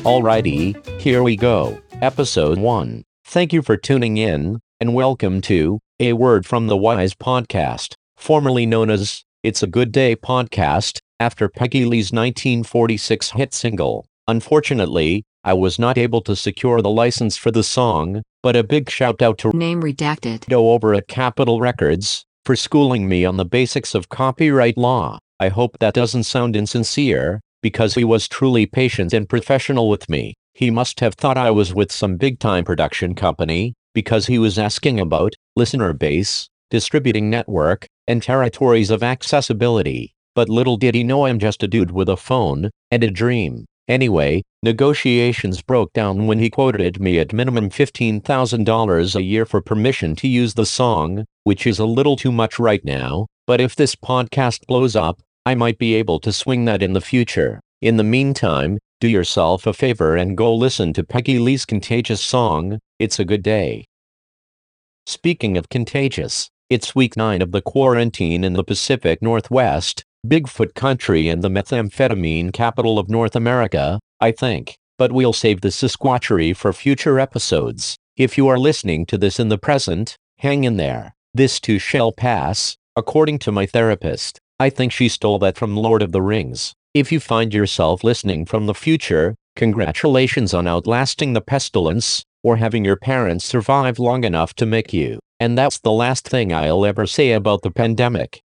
Alrighty, here we go. Episode 1. Thank you for tuning in, and welcome to A Word from the Wise podcast, formerly known as It's a Good Day podcast, after Peggy Lee's 1946 hit single. Unfortunately, I was not able to secure the license for the song, but a big shout out to Name redacted. Over at Capitol Records for schooling me on the basics of copyright law. I hope that doesn't sound insincere, because he was truly patient and professional with me. He must have thought I was with some big time production company, because he was asking about listener base, distributing network, and territories of accessibility. But little did he know I'm just a dude with a phone and a dream. Anyway, negotiations broke down when he quoted me at minimum $15,000 a year for permission to use the song, which is a little too much right now, but if this podcast blows up, I might be able to swing that in the future. In the meantime, do yourself a favor and go listen to Peggy Lee's contagious song, It's a Good Day. Speaking of contagious, it's week 9 of the quarantine in the Pacific Northwest, Bigfoot country and the methamphetamine capital of North America, I think, but we'll save the Sasquatchery for future episodes. If you are listening to this in the present, hang in there. This too shall pass, according to my therapist. I think she stole that from Lord of the Rings. If you find yourself listening from the future, congratulations on outlasting the pestilence, or having your parents survive long enough to make you. And that's the last thing I'll ever say about the pandemic.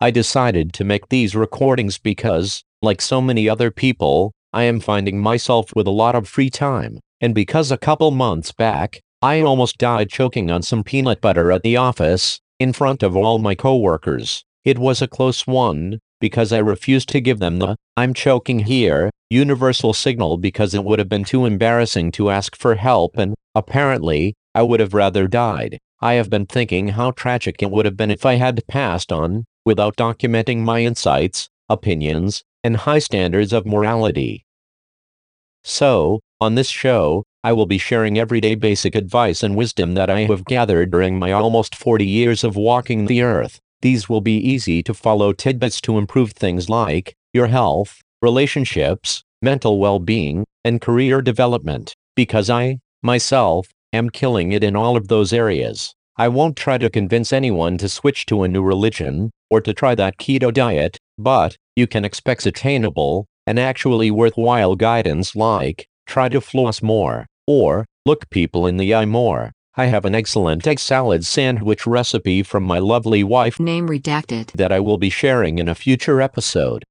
I decided to make these recordings because, like so many other people, I am finding myself with a lot of free time, and because a couple months back, I almost died choking on some peanut butter at the office, in front of all my coworkers. It was a close one, because I refused to give them the, I'm choking here, universal signal because it would have been too embarrassing to ask for help and, apparently, I would have rather died. I have been thinking how tragic it would have been if I had passed on, without documenting my insights, opinions, and high standards of morality. So, on this show, I will be sharing everyday basic advice and wisdom that I have gathered during my almost 40 years of walking the earth. These will be easy to follow tidbits to improve things like your health, relationships, mental well being, and career development, because I, myself, am killing it in all of those areas. I won't try to convince anyone to switch to a new religion, or to try that keto diet, but you can expect attainable and actually worthwhile guidance like try to floss more, or look people in the eye more. I have an excellent egg salad sandwich recipe from my lovely wife Name redacted. that I will be sharing in a future episode.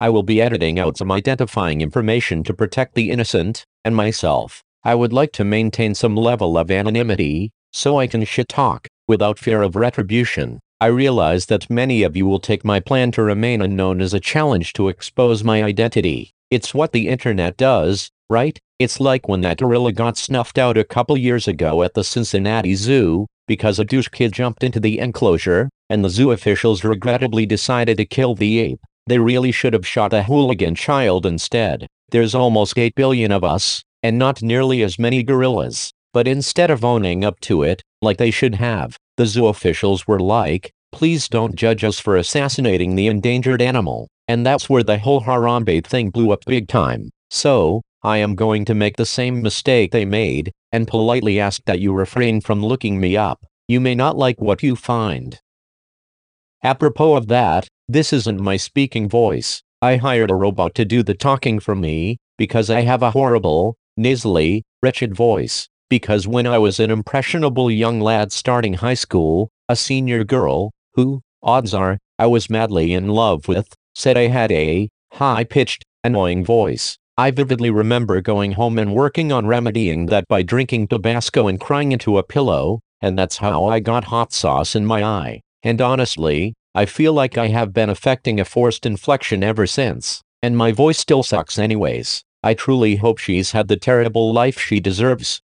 I will be editing out some identifying information to protect the innocent and myself. I would like to maintain some level of anonymity so I can shit talk without fear of retribution. I realize that many of you will take my plan to remain unknown as a challenge to expose my identity. It's what the internet does, right? It's like when that gorilla got snuffed out a couple years ago at the Cincinnati Zoo because a douche kid jumped into the enclosure, and the zoo officials regrettably decided to kill the ape. They really should have shot a hooligan child instead. There's almost 8 billion of us, and not nearly as many gorillas. But instead of owning up to it, like they should have, the zoo officials were like, please don't judge us for assassinating the endangered animal. And that's where the whole Harambe thing blew up big time. So, I am going to make the same mistake they made, and politely ask that you refrain from looking me up. You may not like what you find. Apropos of that, this isn't my speaking voice. I hired a robot to do the talking for me, because I have a horrible, nasally, wretched voice. Because when I was an impressionable young lad starting high school, a senior girl, who, odds are, I was madly in love with, said I had a high pitched, annoying voice. I vividly remember going home and working on remedying that by drinking Tabasco and crying into a pillow, and that's how I got hot sauce in my eye. And honestly, I feel like I have been affecting a forced inflection ever since, and my voice still sucks anyways. I truly hope she's had the terrible life she deserves.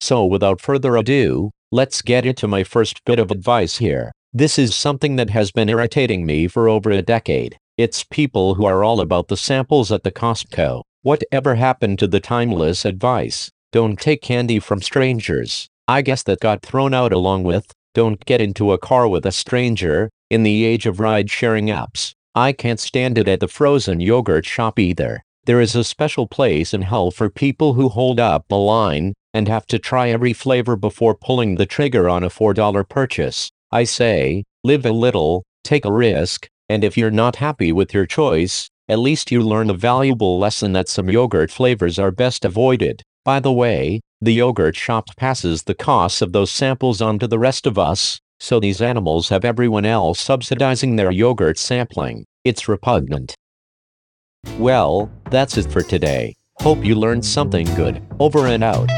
So without further ado, let's get into my first bit of advice here. This is something that has been irritating me for over a decade. It's people who are all about the samples at the Costco. Whatever happened to the timeless advice? Don't take candy from strangers. I guess that got thrown out along with, don't get into a car with a stranger, in the age of ride sharing apps. I can't stand it at the frozen yogurt shop either. There is a special place in hell for people who hold up the line and have to try every flavor before pulling the trigger on a $4 purchase. I say, live a little, take a risk, and if you're not happy with your choice, at least you learn a valuable lesson that some yogurt flavors are best avoided. By the way, the yogurt shop passes the costs of those samples on to the rest of us, so these animals have everyone else subsidizing their yogurt sampling. It's repugnant. Well, that's it for today. Hope you learned something good. Over and out.